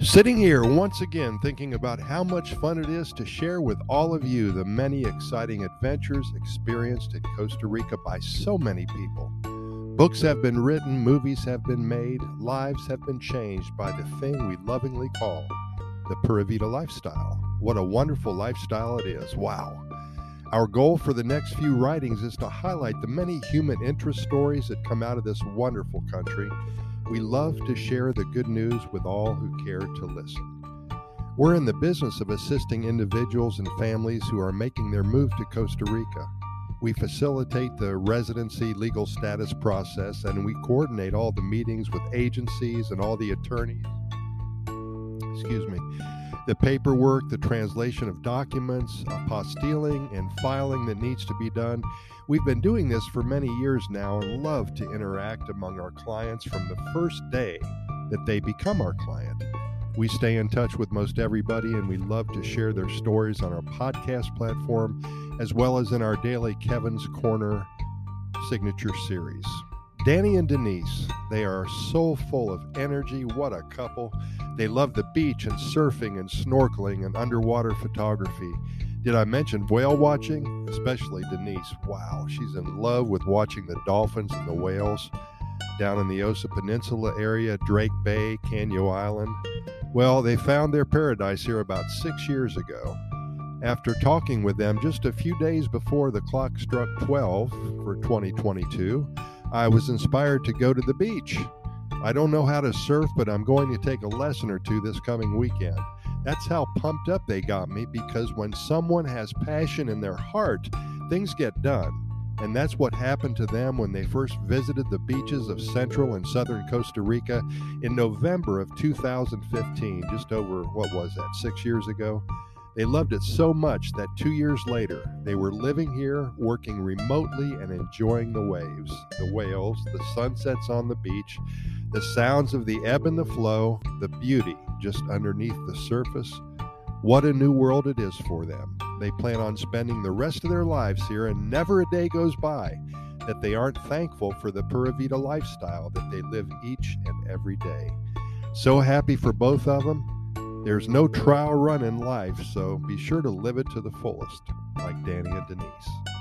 Sitting here once again thinking about how much fun it is to share with all of you the many exciting adventures experienced in Costa Rica by so many people. Books have been written, movies have been made, lives have been changed by the thing we lovingly call the Pura Vida lifestyle. What a wonderful lifestyle it is. Wow. Our goal for the next few writings is to highlight the many human interest stories that come out of this wonderful country we love to share the good news with all who care to listen. We're in the business of assisting individuals and families who are making their move to Costa Rica. We facilitate the residency legal status process and we coordinate all the meetings with agencies and all the attorneys. Excuse me. The paperwork, the translation of documents, uh, apostilling, and filing that needs to be done. We've been doing this for many years now and love to interact among our clients from the first day that they become our client. We stay in touch with most everybody and we love to share their stories on our podcast platform as well as in our daily Kevin's Corner signature series. Danny and Denise, they are so full of energy. What a couple. They love the beach and surfing and snorkeling and underwater photography. Did I mention whale watching? Especially Denise. Wow, she's in love with watching the dolphins and the whales down in the Osa Peninsula area, Drake Bay, Caño Island. Well, they found their paradise here about six years ago. After talking with them just a few days before the clock struck 12 for 2022, I was inspired to go to the beach. I don't know how to surf, but I'm going to take a lesson or two this coming weekend. That's how pumped up they got me because when someone has passion in their heart, things get done. And that's what happened to them when they first visited the beaches of central and southern Costa Rica in November of 2015, just over, what was that, six years ago? They loved it so much that two years later, they were living here, working remotely, and enjoying the waves, the whales, the sunsets on the beach, the sounds of the ebb and the flow, the beauty just underneath the surface. What a new world it is for them. They plan on spending the rest of their lives here, and never a day goes by that they aren't thankful for the Pura Vida lifestyle that they live each and every day. So happy for both of them. There's no trial run in life, so be sure to live it to the fullest, like Danny and Denise.